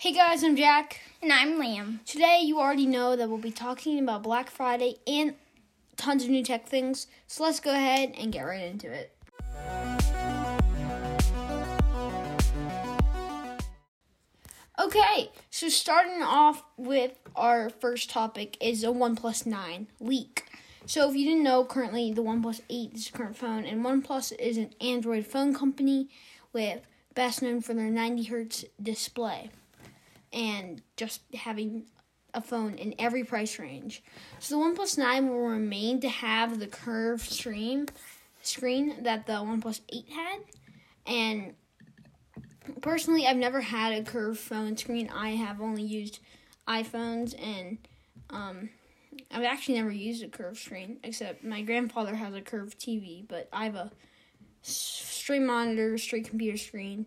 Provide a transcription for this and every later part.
Hey guys, I'm Jack. And I'm Liam. Today, you already know that we'll be talking about Black Friday and tons of new tech things. So let's go ahead and get right into it. Okay, so starting off with our first topic is a OnePlus 9 leak. So if you didn't know, currently the OnePlus 8 is the current phone, and OnePlus is an Android phone company with best known for their 90 hertz display and just having a phone in every price range. So the OnePlus 9 will remain to have the curved screen screen that the OnePlus 8 had, and personally, I've never had a curved phone screen. I have only used iPhones, and um, I've actually never used a curved screen, except my grandfather has a curved TV, but I have a straight monitor, straight computer screen,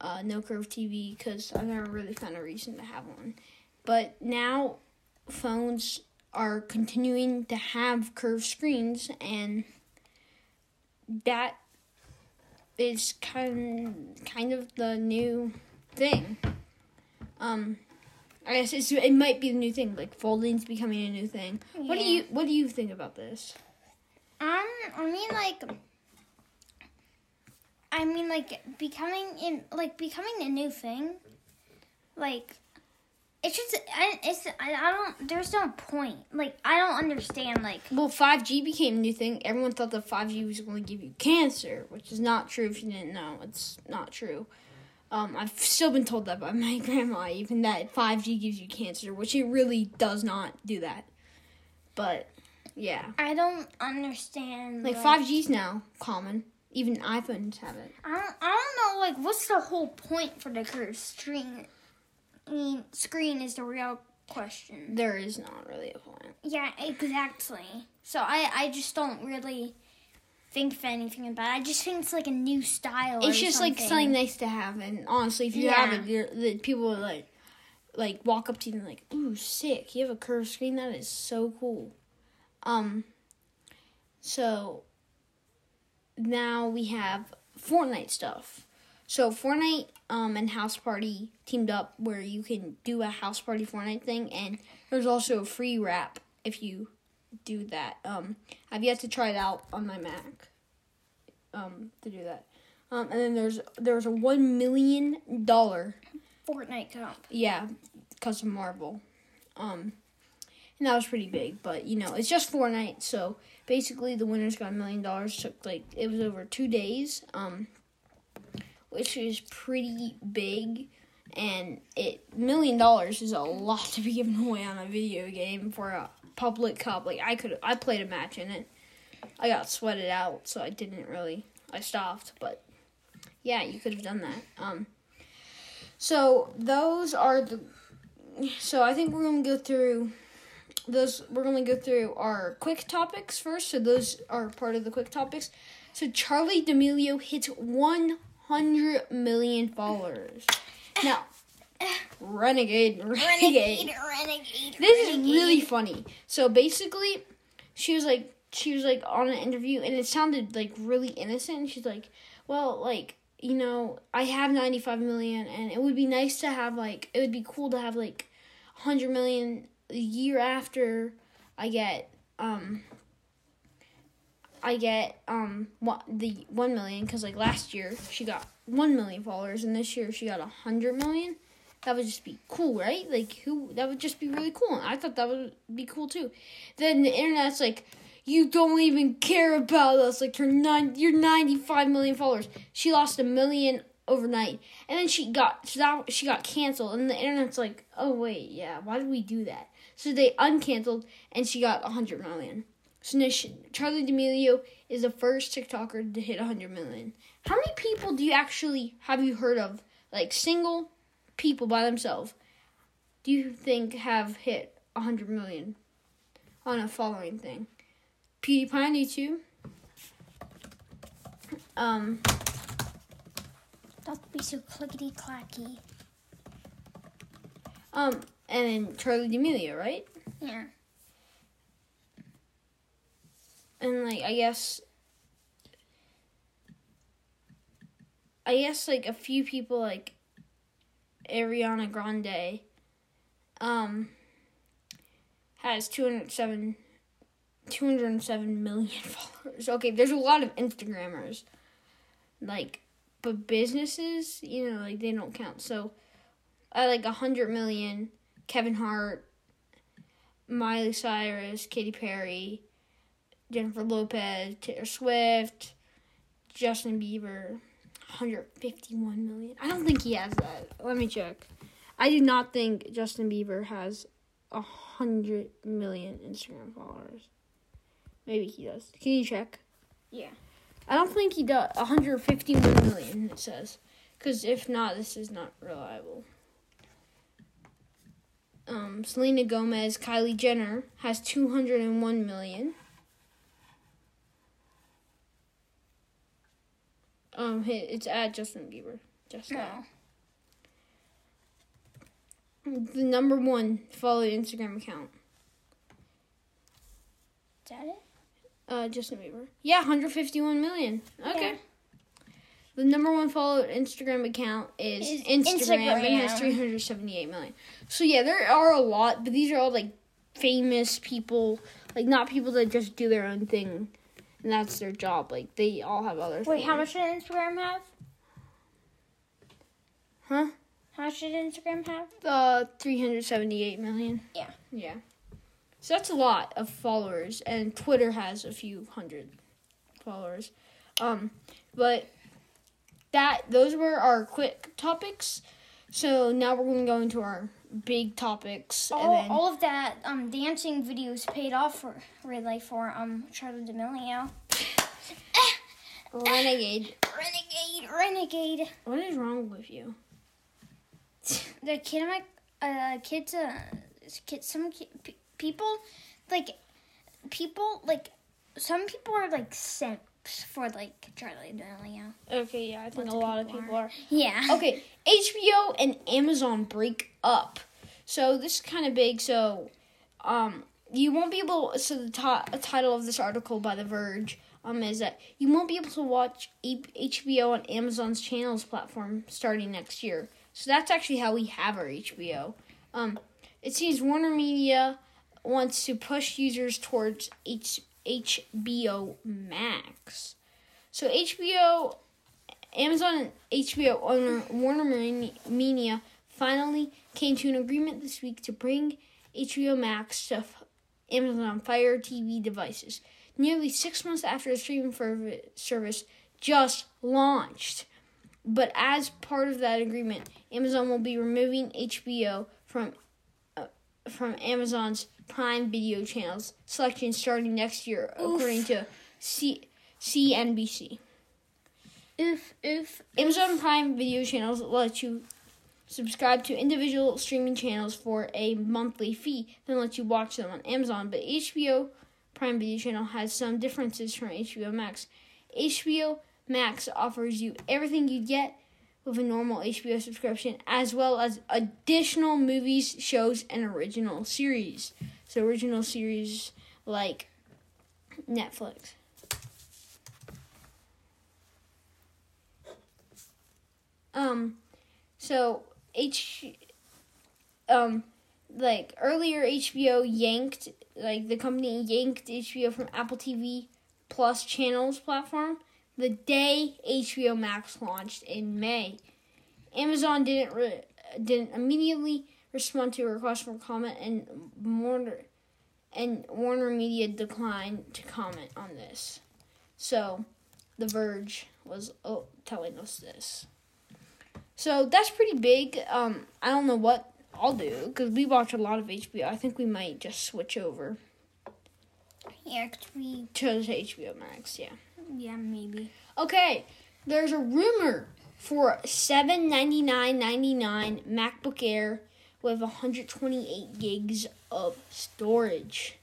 uh, no curved TV, because I've never really found a reason to have one. But now, phones are continuing to have curved screens, and that is kind kind of the new thing. Um, I guess it's, it might be the new thing. Like folding's becoming a new thing. What do you What do you think about this? Um, I mean, like, I mean, like, becoming in, like, becoming a new thing. Like, it's just, I, it's, I, I don't. There's no point. Like, I don't understand. Like, Well, five G became a new thing. Everyone thought that five G was going to give you cancer, which is not true. If you didn't know, it's not true. Um, I've still been told that by my grandma, even that five G gives you cancer, which it really does not do that. But yeah, I don't understand. like five G's now common. Even iPhones have it. I don't, I don't know. Like, what's the whole point for the curved screen? I mean, screen is the real question. There is not really a point. Yeah, exactly. So I, I just don't really think of anything about it. I just think it's like a new style. It's just like something. something nice to have, and honestly, if you have it, you're, the people will like, like walk up to you and like, "Ooh, sick! You have a curved screen. That is so cool." Um. So. Now we have Fortnite stuff. So Fortnite um and House Party teamed up where you can do a House Party Fortnite thing, and there's also a free wrap if you do that. Um, I've yet to try it out on my Mac. Um, to do that. Um, and then there's there's a one million dollar Fortnite comp. yeah custom Marvel. Um, and that was pretty big, but you know it's just Fortnite, so basically the winners got a million dollars. Took like it was over two days, um, which is pretty big. And it million dollars is a lot to be given away on a video game for a public cup. Like I could, I played a match in it. I got sweated out, so I didn't really. I stopped, but yeah, you could have done that. Um, so those are the. So I think we're gonna go through those. We're gonna go through our quick topics first. So those are part of the quick topics. So Charli D'Amelio hits 100 million followers. Now, renegade, renegade. renegade. This is really funny. So basically, she was like, she was like on an interview, and it sounded like really innocent. And she's like, "Well, like you know, I have ninety five million, and it would be nice to have like, it would be cool to have like, hundred million a year after I get um." I get um what the one million because like last year she got one million followers and this year she got a hundred million that would just be cool, right? Like who that would just be really cool. And I thought that would be cool too. Then the internet's like, you don't even care about us. Like you're nine you're ninety five million followers. She lost a million overnight. And then she got she got canceled and the internet's like, Oh wait, yeah, why did we do that? So they uncanceled and she got a hundred million. So now she, Charli D'Amelio is the first TikToker to hit 100 million. How many people do you actually have you heard of, like single people by themselves, do you think have hit 100 million on a following thing? PewDiePie on YouTube. Um, Don't be so clickety clacky. um, and then Charli D'Amelio, right? Yeah. and like I guess I guess like a few people like Ariana Grande um has 207 207 million followers. Okay, there's a lot of Instagrammers. Like but businesses, you know, like they don't count. So I like 100 million Kevin Hart, Miley Cyrus, Katy Perry, Jennifer Lopez, Taylor Swift, Justin Bieber, 151 million. I don't think he has that. Let me check. I do not think Justin Bieber has a hundred million Instagram followers. Maybe he does. Can you check? Yeah. I don't think he does. 151 million. It says, because if not, this is not reliable. Um, Selena Gomez, Kylie Jenner has 201 million. Um, it's at Justin Bieber. Just. No. The number one followed Instagram account. Is that it? Uh, Justin Bieber. Yeah, 151 million. Okay. Yeah. The number one followed Instagram account is, Is Instagram, and has 378 million. So yeah, there are a lot, but these are all like famous people, like not people that just do their own thing, and that's their job. Like they all have other. Wait, how much did Instagram have? Huh? How much did Instagram have? Uh, 378 million. Yeah. Yeah. So that's a lot of followers, and Twitter has a few hundred followers. Um, but that those were our quick topics. So now we're going to go into our big topics, and All, then all of that um dancing videos paid off for really for um Charli D'Amelio. renegade. Renegade, renegade. What is wrong with you? The kid, my uh, kids, uh, kid, some ki- people, like people, like some people are like simps for like Charli D'Amelio. Okay, yeah, I think Lots a lot of people people are. Yeah. Okay, HBO and Amazon break up. So this is kind of big. So, um, you won't be able. So the ti- title of this article by The Verge um is that you won't be able to watch HBO on Amazon's channels platform starting next year. So that's actually how we have our HBO. Um, it seems Warner Media wants to push users towards H- HBO Max. So HBO Amazon HBO owner Warner Media finally came to an agreement this week to bring HBO Max to Amazon Fire TV devices. Nearly six months after the streaming service just launched. But as part of that agreement, Amazon will be removing HBO from from Amazon's Prime Video channels selection starting next year, according to C- CNBC. Oof, oof. Amazon Prime Video channels let you subscribe to individual streaming channels for a monthly fee, then let you watch them on Amazon. But HBO Prime Video channel has some differences from HBO Max. HBO Max offers you everything you get with a normal HBO subscription, as well as additional movies, shows, and original series. So original series like Netflix. Um, so H, um, like earlier HBO yanked like the company yanked HBO from Apple TV Plus channels platform the day HBO Max launched in May. Amazon didn't re- didn't immediately respond to a request for comment, and Warner and Warner Media declined to comment on this. So, The Verge was oh, telling us this. So that's pretty big. Um, I don't know what I'll do because we watch a lot of HBO. I think we might just switch over Yeah, we, to HBO Max. Yeah. Yeah, maybe. Okay, there's a rumor for seven ninety nine ninety nine MacBook Air with 128 gigs of storage.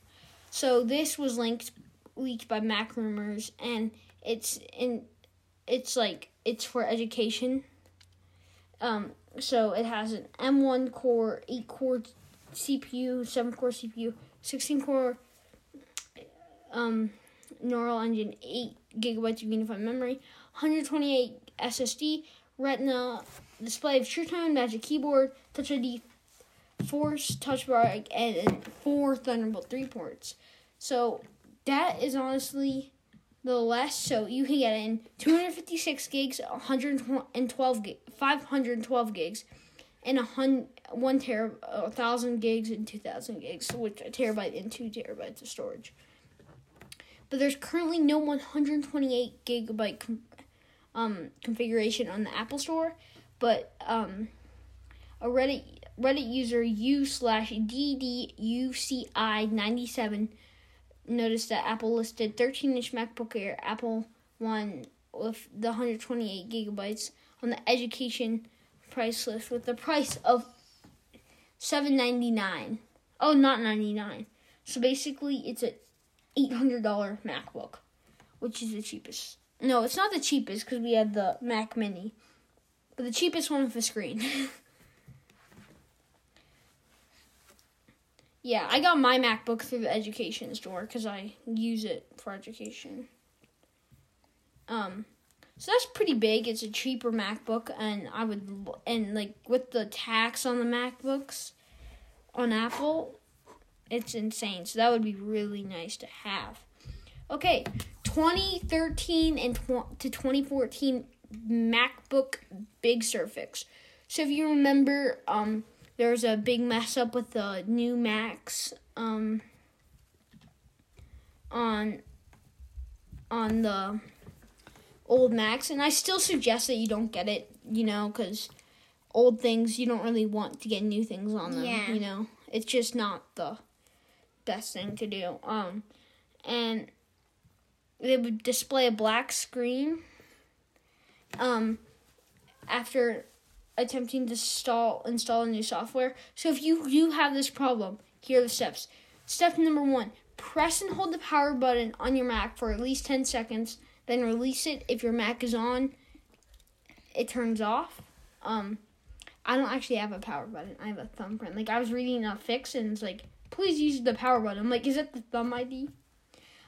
So this was linked leaked by Mac Rumors, and it's in it's like it's for education. Um, so it has an M1 core, 8 core CPU, 7 core CPU, 16 core um, neural engine, 8 gigabytes of unified memory, 128 SSD, Retina display of True Tone, Magic Keyboard, Touch ID, Force Touch Bar, and, four Thunderbolt 3 ports. So that is honestly the less. So you can get in 256 gigs, 112 gig, 512 gigs, and a a thousand gigs and 2,000 gigs, which a terabyte and two terabytes of storage. But there's currently no 128 gigabyte com- um, configuration on the Apple Store, but um, a Reddit Reddit user u slash dduci97 noticed that Apple listed 13 inch MacBook Air Apple One with the 128 gigabytes on the education price list with the price of 799 oh not 99 so basically it's a $800 macbook which is the cheapest. No it's not the cheapest because we have the mac mini but the cheapest one with a screen. Yeah i got my macbook through the education store because i use it for education. Um so that's pretty big. It's a cheaper MacBook, and I would and like with the tax on the MacBooks on Apple, it's insane. So that would be really nice to have. Okay, 2013 and tw- to 2014 MacBook Big Sur fix. So if you remember, um, there was a big mess up with the new Macs, um, on on the old Macs, and I still suggest that you don't get it, you know, because old things you don't really want to get new things on them. Yeah. You know, it's just not the best thing to do. Um, and they would display a black screen. Um, after attempting to install install a new software. So if you do have this problem, here are the steps. Step number one: press and hold the power button on your Mac for at least ten seconds then release it. If your Mac is on, it turns off. Um, I don't actually have a power button. I have a thumbprint. Like I was reading a fix and it's like, please use the power button. I'm like, is that the thumb ID?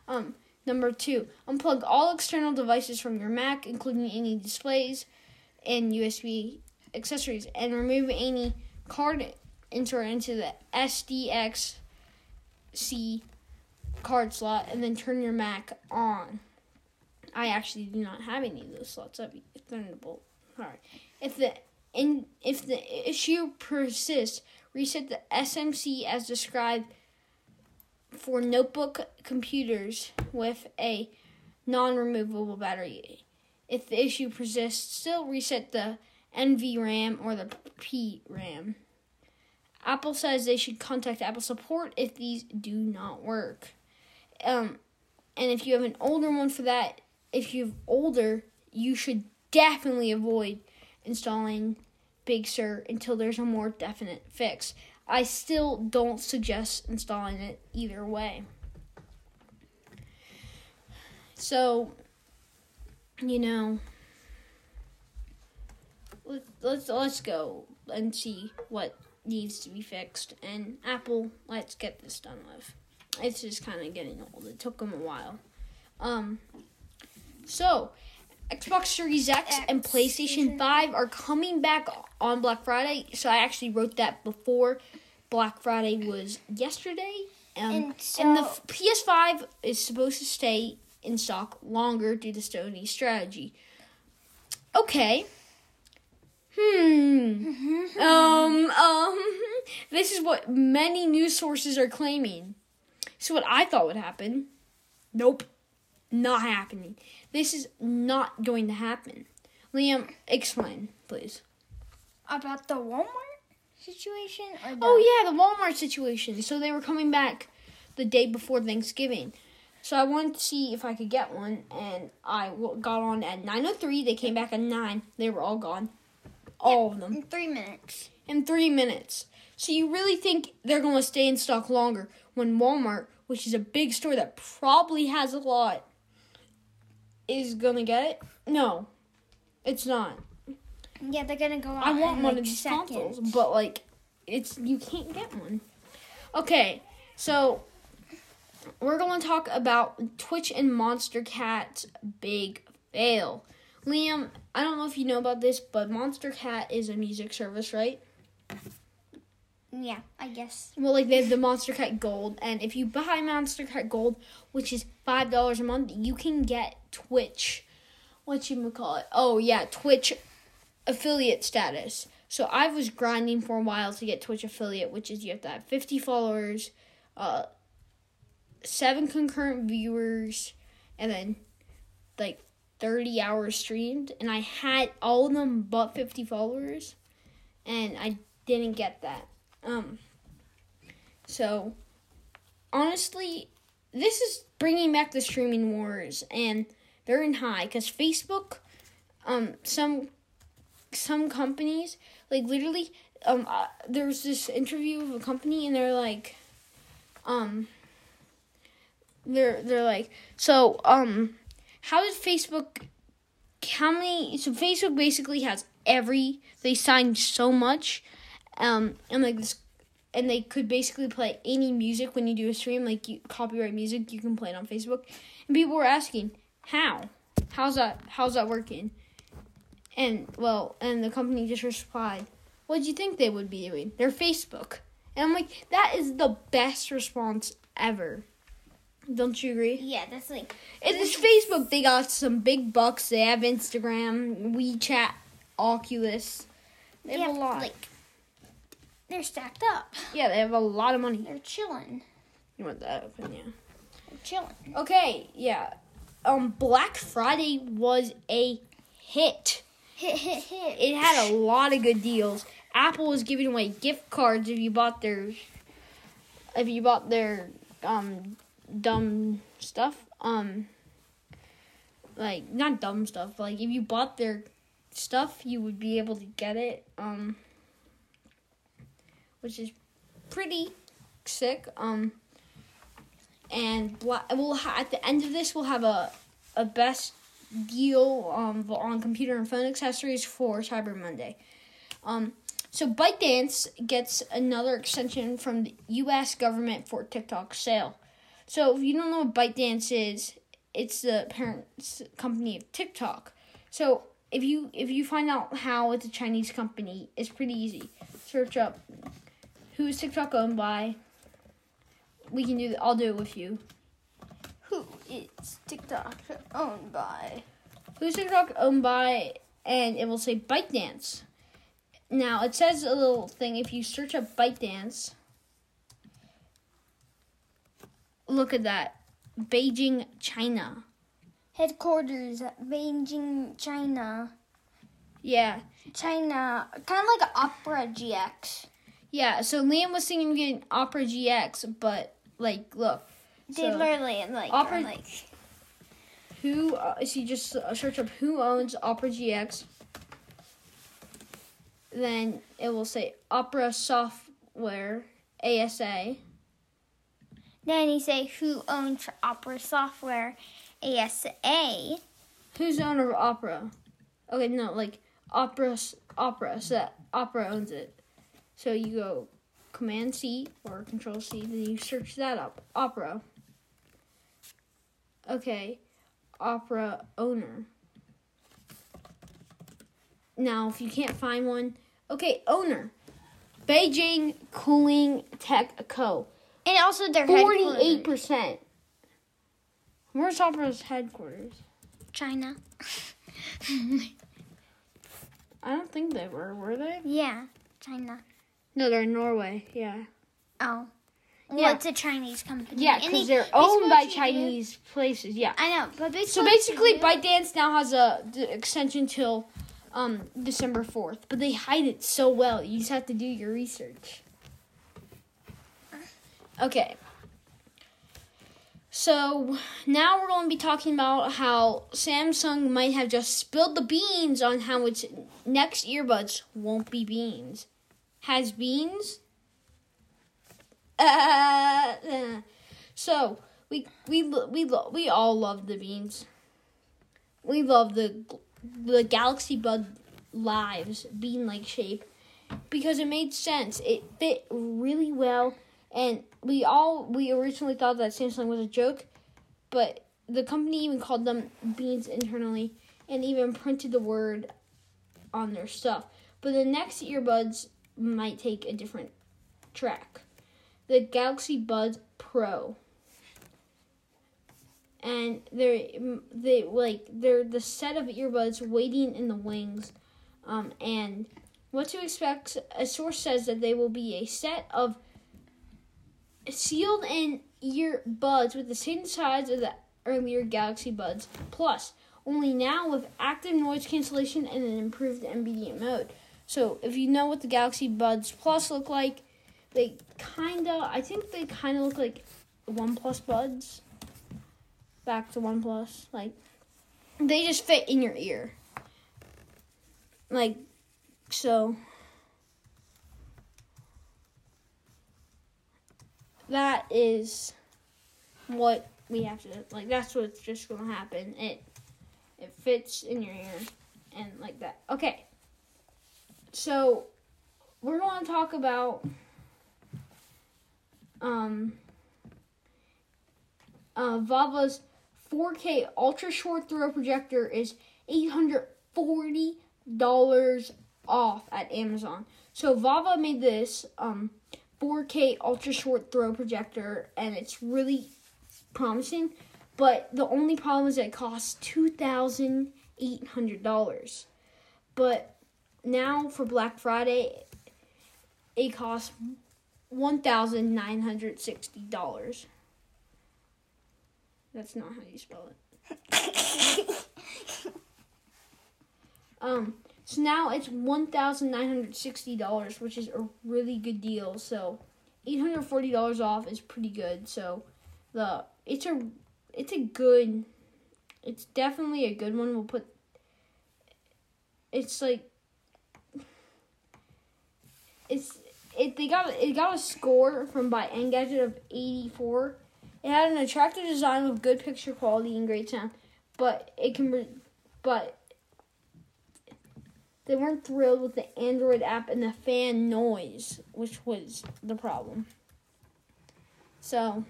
Um, number two, unplug all external devices from your Mac, including any displays and USB accessories, and remove any card insert into the SDXC card slot, and then turn your Mac on. I actually do not have any of those slots. That'd be Thunderbolt. Alright. If the in if the issue persists, reset the SMC as described for notebook computers with a non-removable battery. If the issue persists, still reset the NVRAM or the PRAM. Apple says they should contact Apple support if these do not work. Um, and if you have an older one for that, if you're older, you should definitely avoid installing Big Sur until there's a more definite fix. I still don't suggest installing it either way. So, you know, let's let's go and see what needs to be fixed. And Apple, let's get this done with. It's just kind of getting old. It took them a while. Um, so, Xbox Series X, X, and PlayStation 5 are coming back on Black Friday. So I actually wrote that before Black Friday was yesterday. Um, And and the f- PS5 is supposed to stay in stock longer due to Sony's strategy. Okay. Hmm. um. Um. This is what many news sources are claiming. So what I thought would happen. Nope. Not happening. This is not going to happen. Liam, explain, please. About the Walmart situation? Or the, Oh yeah, the Walmart situation. So they were coming back the day before Thanksgiving. So I wanted to see if I could get one, and I got on at 9:03. They came back at nine. They were all gone, all of them In three minutes. in three minutes. So you really think they're going to stay in stock longer when Walmart, which is a big store that probably has a lot, is to get it? No, it's not. Yeah, they're gonna go out I want one like, of these seconds. consoles, but like, it's you can't get one. Okay, so we're to talk about Twitch and Monster Cat's big fail. Liam, I don't know if you know about this, but Monster Cat is a music service, right? Yeah, I guess. Well, like they have the Monster Cat Gold, and if you buy Monster Cat Gold, which is five dollars a month, you can get Twitch. What you call it? Oh yeah, Twitch affiliate status. So I was grinding for a while to get Twitch affiliate, which is you have to have fifty followers, uh, seven concurrent viewers, and then like thirty hours streamed. And I had all of them but fifty followers, and I didn't get that. Um, so honestly, this is bringing back the streaming wars, and they're in high because Facebook, um, some some companies like literally, um, uh, this interview of a company, and they're like, um, they're they're like, so um, how did Facebook? How many? So Facebook basically has every. They signed so much um, and like this, and they could basically play any music when you do a stream, like you, copyright music, you can play it on Facebook. And people were asking, how? How's that? How's that working? And well, and the company just replied, "What do you think they would be doing? They're Facebook." And I'm like, that is the best response ever. Don't you agree? Yeah, that's like. It is Facebook. They got some big bucks. They have Instagram, WeChat, Oculus. They have yeah, a lot. Like, they're stacked up. Yeah, they have a lot of money. They're chilling. You want that open, yeah. They're chilling. Okay, yeah. Um, Black Friday was a hit. Hit, hit, hit. It had a lot of good deals. Apple was giving away gift cards if you bought their, if you bought their um dumb stuff. Um, like not dumb stuff. but Like if you bought their stuff, you would be able to get it. Um, which is pretty sick. Um, and we'll at the end of this we'll have a a best deal um, on computer and phone accessories for Cyber Monday. Um, so ByteDance gets another extension from the U.S. government for TikTok sale. So if you don't know what ByteDance is, it's the parent company of TikTok. So if you if you find out how it's a Chinese company, it's pretty easy. Search up who is TikTok owned by. We can do. I'll do it with you. Who is TikTok owned by? Who's TikTok owned by? And it will say Bike ByteDance. Now it says a little thing. If you search up ByteDance, look at that, Beijing, China. Headquarters at Beijing, China. Yeah, China, kind of like Opera GX. Yeah. So Liam was thinking of getting Opera GX, but like, look, They So, literally like Opera- like who? Uh, so you just uh, search up who owns Opera GX. Then it will say Opera Software ASA. then you say who owns Opera Software, ASA. Who's the owner of Opera? Okay, no, like Opera, Opera. So that Opera owns it. So you go Command C or Control C, then you search that up. Opera. Okay, Opera owner. Now, if you can't find one, okay, owner. Beijing Kunlun Tech Co. And also their Forty-eight headquarters. percent. Where's Opera's headquarters? China. I don't think they were. Were they? yeah, China. No, they're in Norway. Yeah. Oh. Well, Yeah. it's a Chinese company. Yeah, because they- they're owned by you do- Chinese places. Yeah. I know, but basically So basically, ByteDance now has a d- extension till um, December fourth, but they hide it so well. You just have to do your research. Okay. So now we're going to be talking about how Samsung might have just spilled the beans on how its next earbuds won't be beans. Has beans? Uh, so we we we we all love the beans. We love the the Galaxy Buds Live's bean like shape because it made sense. It fit really well, and we all we originally thought that Samsung was a joke, but the company even called them beans internally, and even printed the word on their stuff. But the next earbuds might take a different track. The Galaxy Buds Pro. And they're they like they're the set of earbuds waiting in the wings. Um, and what to expect a source says that they will be a set of sealed in earbuds with the same size as the earlier Galaxy Buds Plus, only now with active noise cancellation and an improved ambient mode. So if you know what the Galaxy Buds Plus look like, they kinda I think they kinda look like OnePlus Buds. Back to OnePlus. Like they just fit in your ear. Like so that is what we have to like that's what's just gonna happen. It it fits in your ear and like that. Okay. So we're gonna talk about um uh Vava's 4K ultra short throw projector is $840 off at Amazon. So Vava made this um 4K ultra short throw projector and it's really promising. But the only problem is it costs two thousand eight hundred dollars. But now for Black Friday, it costs one thousand nine hundred sixty dollars. That's not how you spell it. um. So now it's one thousand nine hundred sixty dollars, which is a really good deal. So eight hundred forty dollars off is pretty good. So the it's a it's a good it's definitely a good one. We'll put it's like it's it they got it got a score from by Engadget of 84. It had an attractive design with good picture quality and great sound, but it can but they weren't thrilled with the Android app and the fan noise, which was the problem. So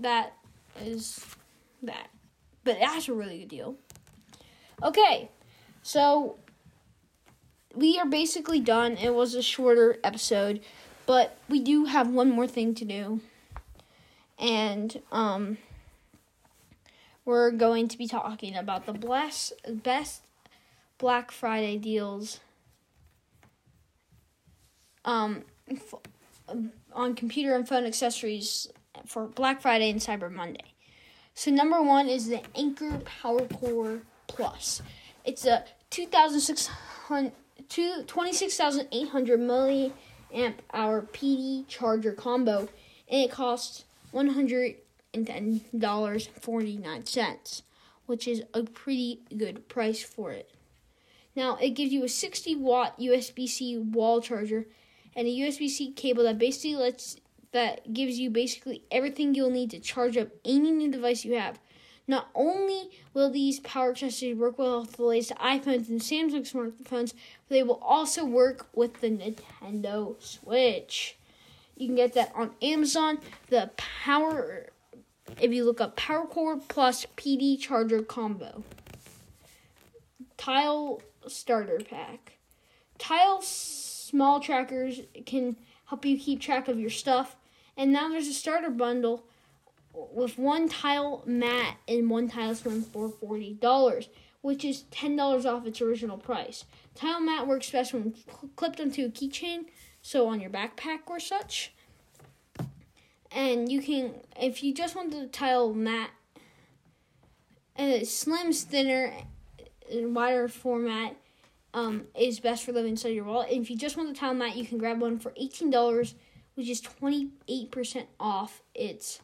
that is that. But that's a really good deal. Okay, so we are basically done. It was a shorter episode, but we do have one more thing to do. And um we're going to be talking about the best best Black Friday deals um f- on computer and phone accessories for Black Friday and Cyber Monday. So number one is the Anker PowerCore Plus. It's a 2,600, 26,800 milliamp hour PD charger combo, and it costs $110.49, which is a pretty good price for it. Now, it gives you a 60 watt USB C wall charger and a USB C cable that basically lets that gives you basically everything you'll need to charge up any new device you have. Not only will these power accessories work well with the latest iPhones and Samsung smartphones, but they will also work with the Nintendo Switch. You can get that on Amazon. The power, if you look up PowerCore Plus PD Charger Combo. Tile Starter Pack. Tile small trackers can help you keep track of your stuff. And now there's a starter bundle with one tile mat and one tile slim for forty dollars, which is ten dollars off its original price. Tile mat works best when cl- clipped onto a keychain, so on your backpack or such. And you can, if you just want the tile mat, and it's slim, thinner, and wider format, um, is best for living inside your wallet. And if you just want the tile mat, you can grab one for eighteen dollars, which is twenty eight percent off its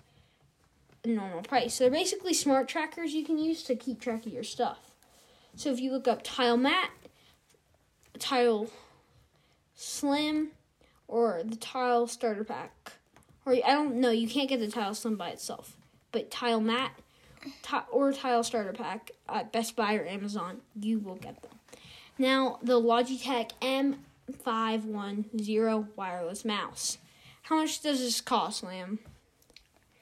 normal price. So they're basically smart trackers you can use to keep track of your stuff. So if you look up tile mat, tile slim, or the tile starter pack, or I don't know, you can't get the tile slim by itself, but tile mat. Or tile starter pack at Best Buy or Amazon, you will get them. Now, the Logitech M510 wireless mouse. How much does this cost, Liam?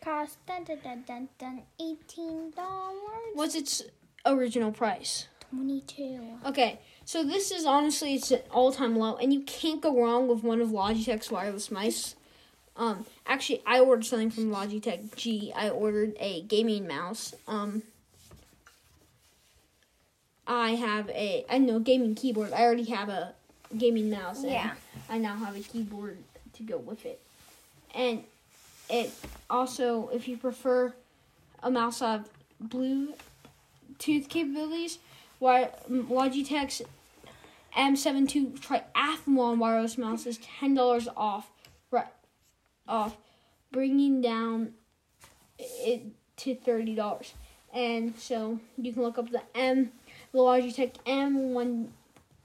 Cost dun, dun, dun, dun, dun, eighteen dollars. What's its original price? Twenty-two. Okay, so this is honestly it's an all-time low, and you can't go wrong with one of Logitech's wireless mice. Um, actually, I ordered something from Logitech G. I ordered a gaming mouse. Um, I have a I know gaming keyboard. I already have a gaming mouse. And Yeah. I now have a keyboard to go with it, and it also, if you prefer a mouse have Bluetooth capabilities, why Logitech's M72 Triathlon wireless mouse is ten dollars off, right off, bringing down it to thirty dollars. And so you can look up the M, the Logitech M1,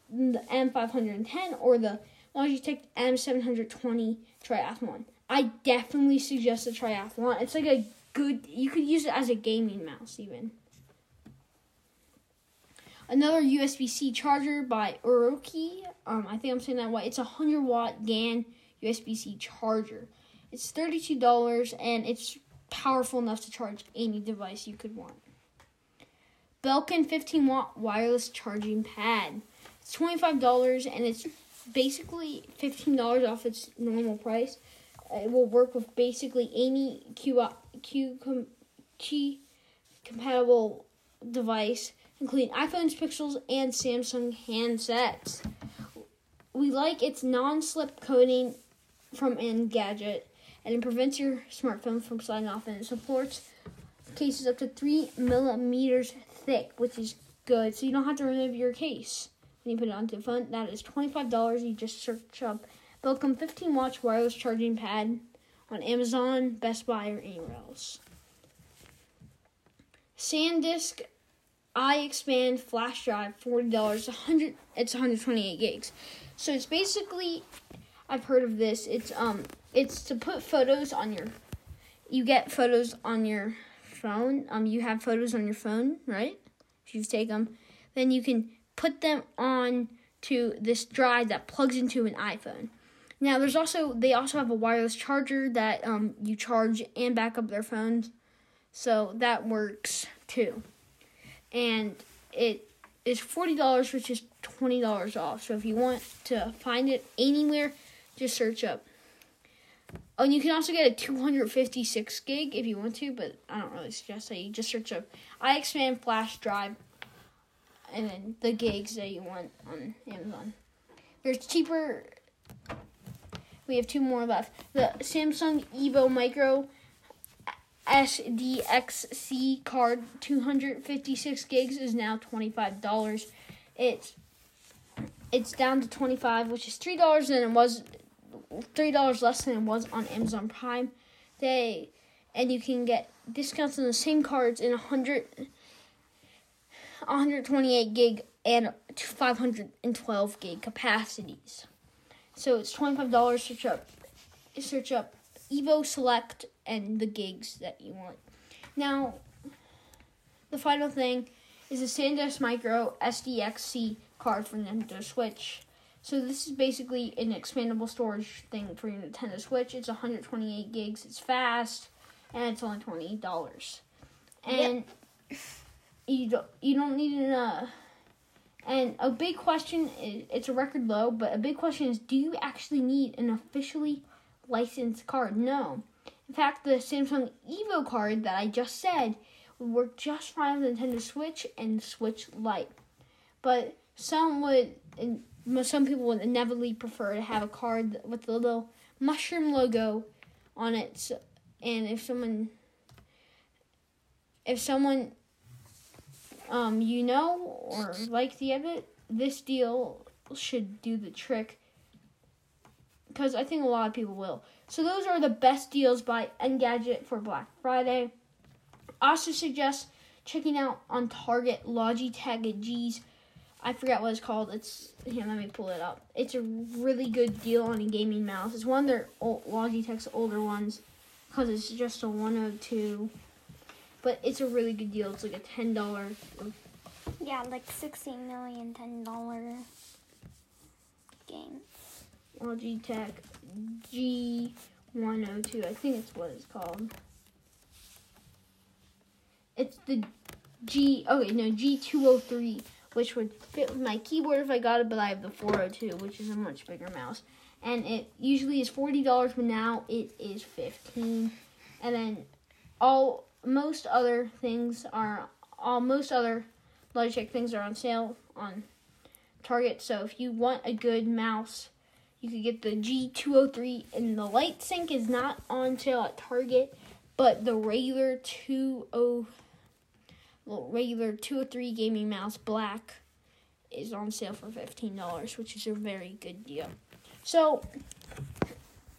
the M510, or the Logitech M720 Triathlon. I definitely suggest the Triathlon. It's like a good. You could use it as a gaming mouse even. Another USB C charger by Uroki. Um, I think I'm saying that right. It's a hundred watt GAN USB C charger. It's thirty two dollars and it's powerful enough to charge any device you could want. Belkin 15 watt wireless charging pad. It's twenty five dollars and it's basically fifteen dollars off its normal price. It will work with basically any Q Q com, Qi compatible device, including iPhones, Pixels, and Samsung handsets. We like its non-slip coating from Engadget, and it prevents your smartphone from sliding off, and it supports cases up to three millimeters thick, which is good. So you don't have to remove your case when you put it onto the phone. That is twenty-five dollars. You just search up Belkin 15 watch wireless charging pad on Amazon, Best Buy, or anywhere else. SanDisk iXpand flash drive, forty dollars. Hundred. It's one hundred twenty-eight gigs. So it's basically, I've heard of this. It's um, it's to put photos on your. You get photos on your phone. Um, you have photos on your phone, right? If you take them, then you can put them on to this drive that plugs into an iPhone. Now, there's also they also have a wireless charger that um you charge and back up their phones, so that works too. And it is forty dollars, which is twenty dollars off. So if you want to find it anywhere, just search up. Oh, and you can also get a 256 gig if you want to, but I don't really suggest that. You just search up iXpand flash drive, and then the gigs that you want on Amazon. There's cheaper. We have two more left. The Samsung Evo Micro SDXC card, 256 gigs, is now $25. It's it's down to 25, which is three dollars than it was three dollars less than it was on Amazon Prime Day, and you can get discounts on the same cards in 100, 128 gig and 512 gig capacities. So it's twenty five dollars. Search up, search up Evo Select and the gigs that you want. Now, the final thing is a SanDisk Micro SDXC card for Nintendo Switch. So this is basically an expandable storage thing for your Nintendo Switch. It's 128 gigs. It's fast, and it's only twenty dollars. And you don't you don't need an uh, and a big question is it's a record low, but a big question is do you actually need an officially licensed card? No. In fact, the Samsung Evo card that I just said would work just fine with Nintendo Switch and Switch Lite. But some would, some people would inevitably prefer to have a card with the little mushroom logo on it. And if someone, if someone, um, you know or like the edit, this deal should do the trick. Because I think a lot of people will. So those are the best deals by Engadget for Black Friday. I also suggest checking out on Target Logitech G's. I forgot what it's called. It's here. Let me pull it up. It's a really good deal on a gaming mouse. It's one of their old, Logitech's older ones because it's just a 102. But it's a really good deal. It's like a ten dollar. Yeah, like sixteen million ten dollar game. Logitech G102. I think it's what it's called. it's the G. Okay, no G two hundred three, which would fit with my keyboard if I got it, but I have the four hundred two, which is a much bigger mouse, and it usually is forty dollars, but now it is fifteen. And then all most other things are all most other Logitech things are on sale on Target. So if you want a good mouse, you could get the G203 and the Lightsync is not on sale at Target, but the regular 20 regular 203 gaming mouse black is on sale for $15, which is a very good deal. So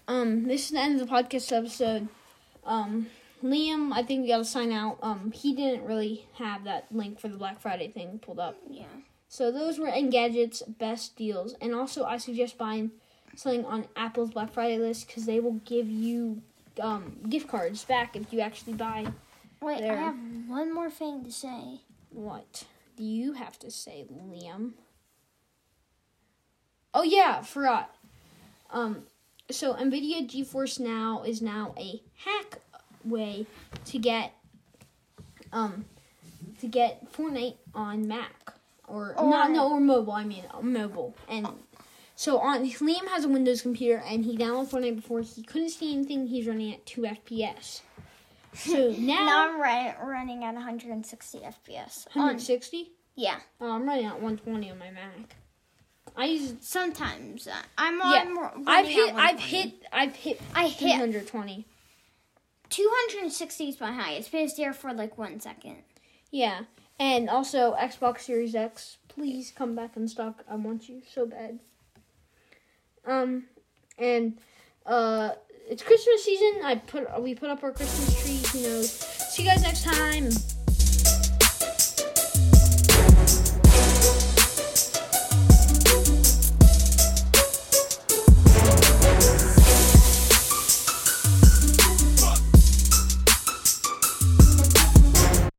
um this is the end of the podcast episode. Um Liam, I think we gotta sign out. Um, he didn't really have that link for the Black Friday thing pulled up. Yeah. So those were Engadget's best deals, and also I suggest buying something on Apple's Black Friday list because they will give you um, gift cards back if you actually buy. Wait, There. I have one more thing to say. What do you have to say, Liam? Oh yeah, forgot. Um, so Nvidia GeForce Now is now a hack way to get um to get Fortnite on Mac or, not no or mobile. I mean uh, mobile and. So on Liam has a Windows computer and he downloaded Fortnite before he couldn't see anything. He's running at two FPS. So now, Now I'm ri- running at 160 FPS. On, 160. yeah. Oh, I'm running at 120 on my Mac. I use Sometimes uh, I'm yeah. on. I've hit. I've hit. I've hit. I hit 120. 260 is my highest, but it's there for like one second. Yeah, and also Xbox Series X. Please come back in stock. I want you so bad. Um, and uh, it's Christmas season. I put we put up our Christmas tree. Who knows? See you guys next time.